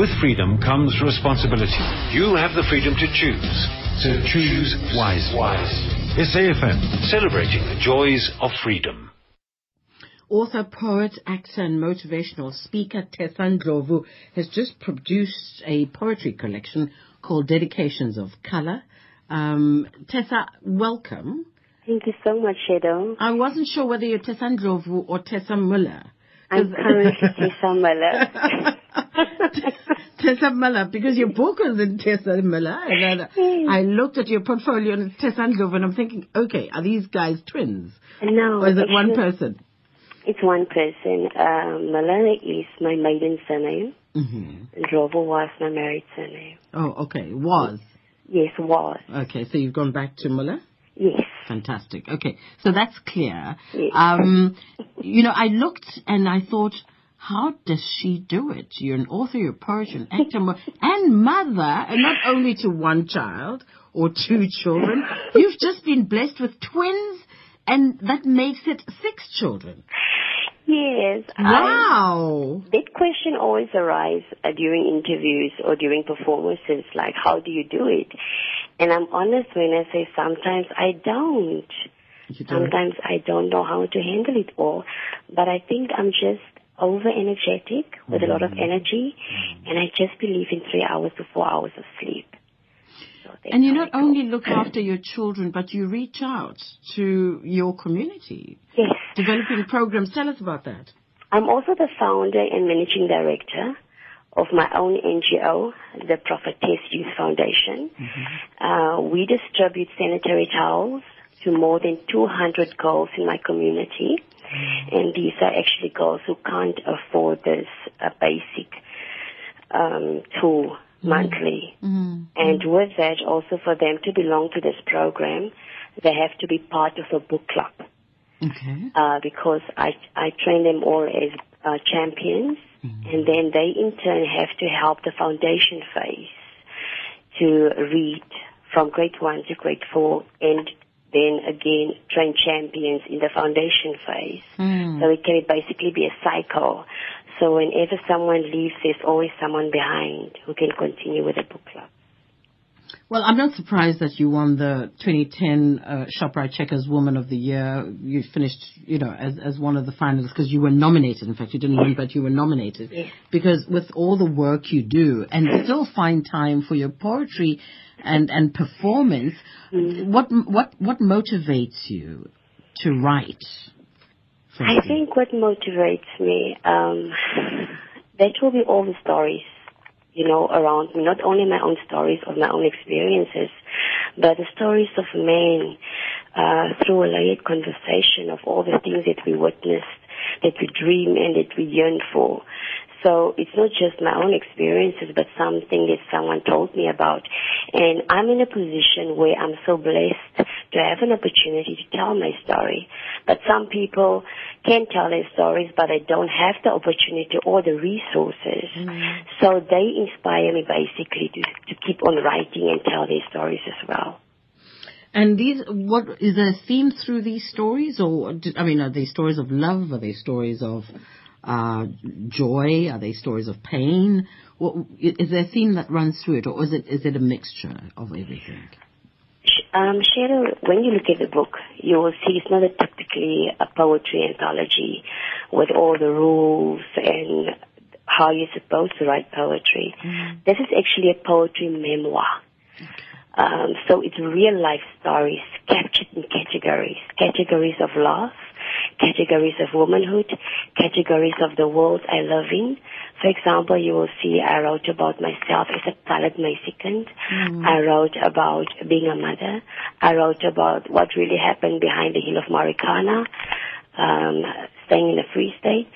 With freedom comes responsibility. You have the freedom to choose. So choose wisely. SAFM, celebrating the joys of freedom. Author, poet, actor, and motivational speaker Tessa Ndlovu has just produced a poetry collection called Dedications of Color. Um, Tessa, welcome. Thank you so much, Shado. I wasn't sure whether you're Tessa Ndlovu or Tessa Muller. I'm currently Tessa Muller. Tessa Muller, because your book was in Tessa Muller, and then I looked at your portfolio and it's Tessa Ndlovu, and I'm thinking, okay, are these guys twins? No. Or is it one person? It's one person. Uh, Muller is my maiden surname, hmm and was my married surname. Oh, okay. Was. Yes, was. Okay, so you've gone back to Muller? Yes. Fantastic. Okay, so that's clear. Yes. Um, you know, I looked and I thought, how does she do it? You're an author, you're a poet, you're an actor, and mother, and not only to one child or two children. You've just been blessed with twins, and that makes it six children. Yes. I, Wow. that question always arises uh, during interviews or during performances, like, how do you do it? And I'm honest when I say sometimes I don't. Don't- Sometimes I don't know how to handle it all, but I think I'm just over energetic with a lot of mm-hmm. energy, mm-hmm. and I just believe in three hours to four hours of sleep. So And you how not only look after your children, but you reach out to your community, yes, developing programs. Tell us about that. I'm also the founder and managing director of my own NGO, the Prophetess Youth Foundation. Mm-hmm. Uh, we distribute sanitary towels to more than 200 girls in my community. And these are actually girls who can't afford this uh, basic um, tool monthly. And with that, also for them to belong to this program, they have to be part of a book club. Okay. uh, because I, I train them all as uh, champions, and then they in turn have to help the foundation phase to read from grade one to grade four, and then again train champions in the foundation phase. Hmm. So it can basically be a cycle. So whenever someone leaves, there's always someone behind who can continue with the book club. Well, I'm not surprised that you won the 2010 uh, Shoprite Checkers Woman of the Year. You finished, you know, as, as one of the finalists because you were nominated. In fact, you didn't win, but you were nominated. Because with all the work you do and still find time for your poetry and, and performance, what, what, what motivates you to write? I think what motivates me, um, that will be all the stories, you know, around me. Not only my own stories of my own experiences, but the stories of men uh, through a layered conversation of all the things that we witnessed, that we dream and that we yearn for. So it's not just my own experiences, but something that someone told me about. And I'm in a position where I'm so blessed to have an opportunity to tell my story. But some people can tell their stories, but they don't have the opportunity or the resources. Mm-hmm. So they inspire me basically to, to keep on writing and tell their stories as well. And these, what is there a theme through these stories, or I mean, are they stories of love? Are they stories of uh, joy? Are they stories of pain? What, is there a theme that runs through it, or is it is it a mixture of everything? Um, Cheryl, when you look at the book, you will see it's not a typically a poetry anthology with all the rules and how you're supposed to write poetry. This is actually a poetry memoir. Um, so it's real life stories captured in categories. Categories of love, categories of womanhood, categories of the world I live in. For example, you will see I wrote about myself as a colored Mexican. I wrote about being a mother. I wrote about what really happened behind the hill of Marikana, um, staying in the Free State.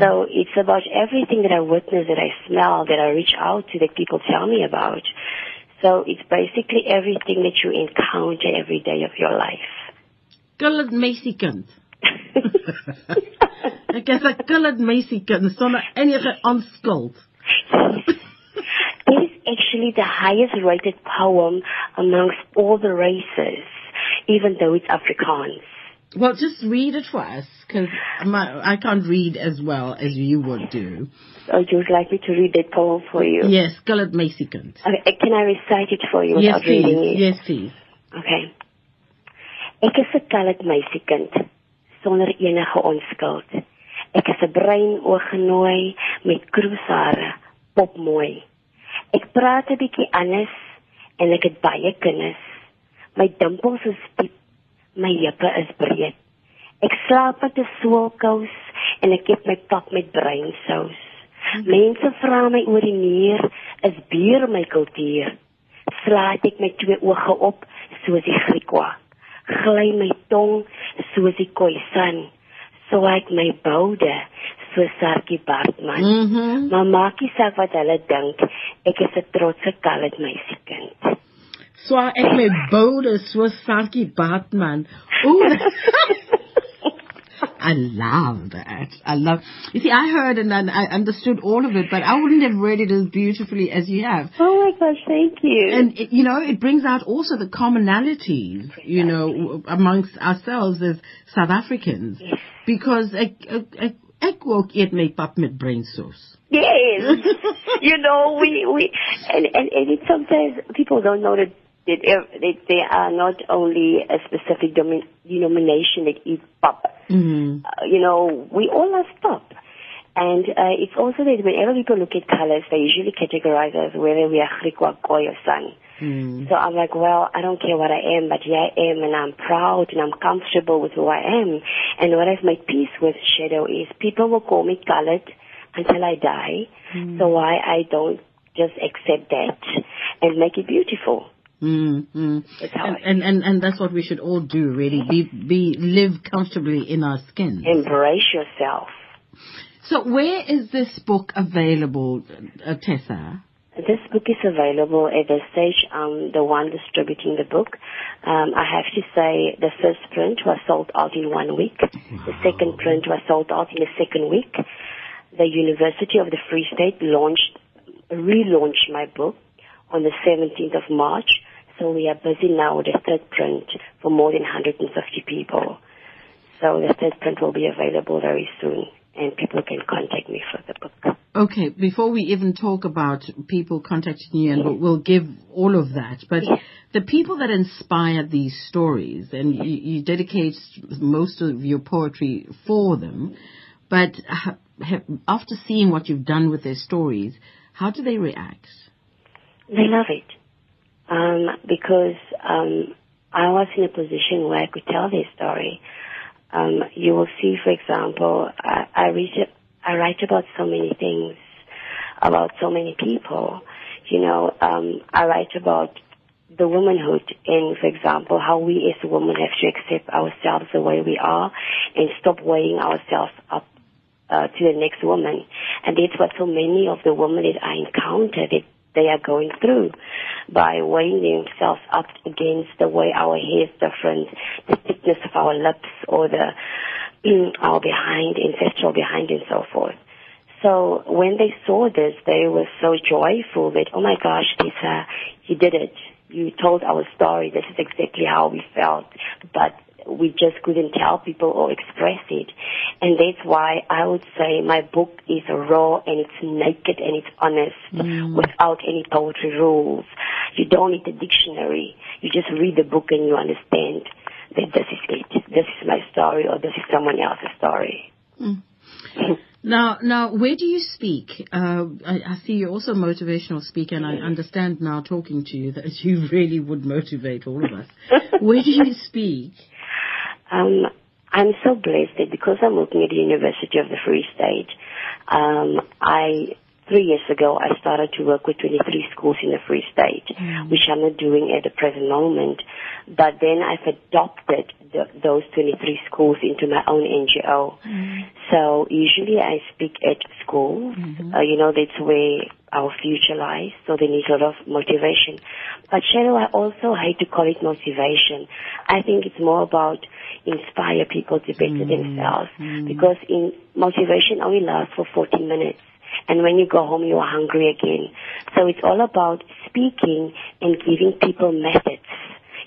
So it's about everything that I witness, that I smell, that I reach out to, that people tell me about. So it's basically everything that you encounter every day of your life. Colored Mexicans. Ek is 'n colored Mexican sonder enige. It is actually the highest rated poem amongst all the races, even though it's Afrikaans. Well, just read it for us, because I can't read as well as you would do. Oh, you would like me to read that poem for you? Yes, Skullet Meesikant. Okay, uh, can I recite it for you Yes, without reading please. it? Yes, please. Okay. Ek is 'n kallet meisiekind sonder enige onskuld. Ek is 'n brein oorgenooi met kroeshare, popmooi. Ek praat 'n bietjie anders en ek het baie kennis. My dimpels is diep, my heupe is breed. Ek slaap met 'n swoelkous en ek eet my pap met breinsous. Mense vra my oor die muur, is bier my kultuur. Slaat ek my twee oë op soos die Griekwa. Gly my tong soos die Khoisan. So ek my boude soos Sarkie Bartman. Mm-hmm. Maar maak nie saak wat hulle dink, ek is 'n trotse kallet meisiekind. So ek my boude so Sarkie Batman. Ooh. I love that. I love. You see, I heard and I understood all of it, but I wouldn't have read it as beautifully as you have. Oh my gosh, thank you. And it, you know, it brings out also the commonalities, you know, amongst ourselves as South Africans, because ek ek ek ek ook eet my pap met brain sauce. Yes. you know, we, we, and, and, and it sometimes people don't know that, that, that they are not only a specific denomination that eat pop. Mm. Uh, you know, we all love pop. And uh, it's also that whenever people look at colors, they usually categorize us whether we are Khoi, or San. Mm. So I'm like, well, I don't care what I am, but here I am, and I'm proud and I'm comfortable with who I am. And what I've made peace with, Shado, is people will call me colored until I die. So why I don't just accept that and make it beautiful. Mm, mm. And, and and and that's what we should all do, really. Be be live comfortably in our skin. embrace yourself. So, where is this book available, uh, Tessa? This book is available at this stage. I'm the one distributing the book. Um, I have to say the first print was sold out in one week. The second print was sold out in the second week. The University of the Free State launched, relaunched my book on the 17th of March. So we are busy now with the third print for more than 150 people. So the third print will be available very soon and people can contact me for the book. Okay, before we even talk about people contacting you, and we'll, we'll give all of that, but the people that inspire these stories, and you, you dedicate most of your poetry for them, but ha, ha, after seeing what you've done with their stories, how do they react? They love it. Um, because um, I was in a position where I could tell this story. Um, you will see, for example, I, I, read, I write about so many things, about so many people. You know, um, I write about the womanhood and, for example, how we as women have to accept ourselves the way we are and stop weighing ourselves up uh, to the next woman. And that's what so many of the women that I encounter that they are going through by weighing themselves up against the way our hair is different, the thickness of our lips or the our behind, ancestral behind and so forth. So when they saw this, they were so joyful that, oh my gosh, Lisa, you did it. You told our story. This is exactly how we felt. But we just couldn't tell people or express it. And that's why I would say my book is raw and it's naked and it's honest without any poetry rules. You don't need a dictionary. You just read the book and you understand that this is it. This is my story or this is someone else's story. Now, now, where do you speak? Uh, I, I see you're also a motivational speaker, and I understand now talking to you that you really would motivate all of us. where do you speak? Um, I'm so blessed that because I'm working at the University of the Free State, um, I three years ago I started to work with 23 schools in the Free State, which I'm not doing at the present moment. But then I've adopted the, those 23 schools into my own NGO. So usually I speak at schools. Uh, you know, that's where our future lies. So they need a lot of motivation. But Shado, I also hate to call it motivation. I think it's more about inspire people to better mm, themselves mm. because in motivation only lasts for 40 minutes and when you go home you are hungry again so it's all about speaking and giving people methods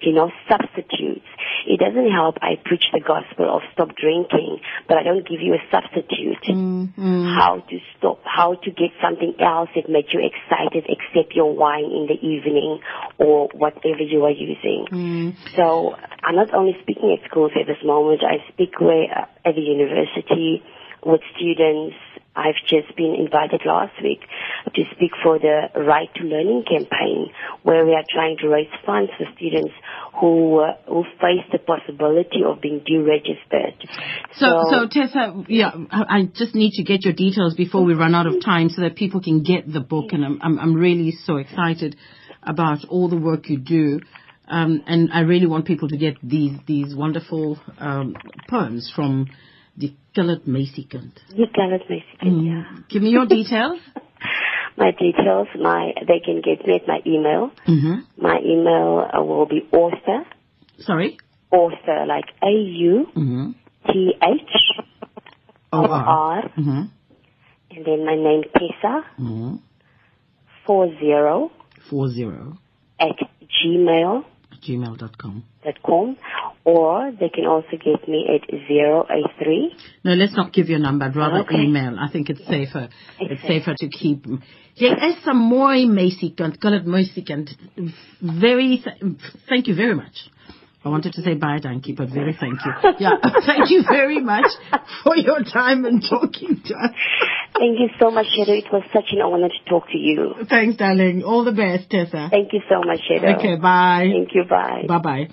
you know substitutes It doesn't help I preach the gospel of stop drinking, but I don't give you a substitute. Mm-hmm. How to stop, how to get something else that makes you excited except your wine in the evening or whatever you are using. Mm. So I'm not only speaking at schools at this moment, I speak where, uh, at the university with students. I've just been invited last week to speak for the Right to Learning campaign, where we are trying to raise funds for students who uh, who face the possibility of being deregistered. So, so Tessa, yeah, I I just need to get your details before we run out of time so that people can get the book. And I'm, I'm, I'm really so excited about all the work you do. Um, and I really want people to get these, these wonderful, um, poems from the Killet Kant. you can it basically, yeah. Give me your details. My details, my they can get me at my email. Mm-hmm. My email uh, will be author, Sorry. author like A U. T H O R, Mm-hmm. and then my name Tessa Mm-hmm. four zero Four zero at gmail gmail dot com. Or they can also get me at zero eight three. No, let's not give your number. I'd rather Okay. email. I think it's safer. It's It's safer to keep. Jy is 'n mooi. Kan dit meisiekant. Very th- thank you very much. I wanted to say bye, dankie, but very thank you. Yeah, thank you very much for your time and talking to us. Thank you so much, Shado. It was such an honor to talk to you. Thanks, darling. All the best, Tessa. Thank you so much, Shado. Okay, bye. Thank you. Bye. Bye bye.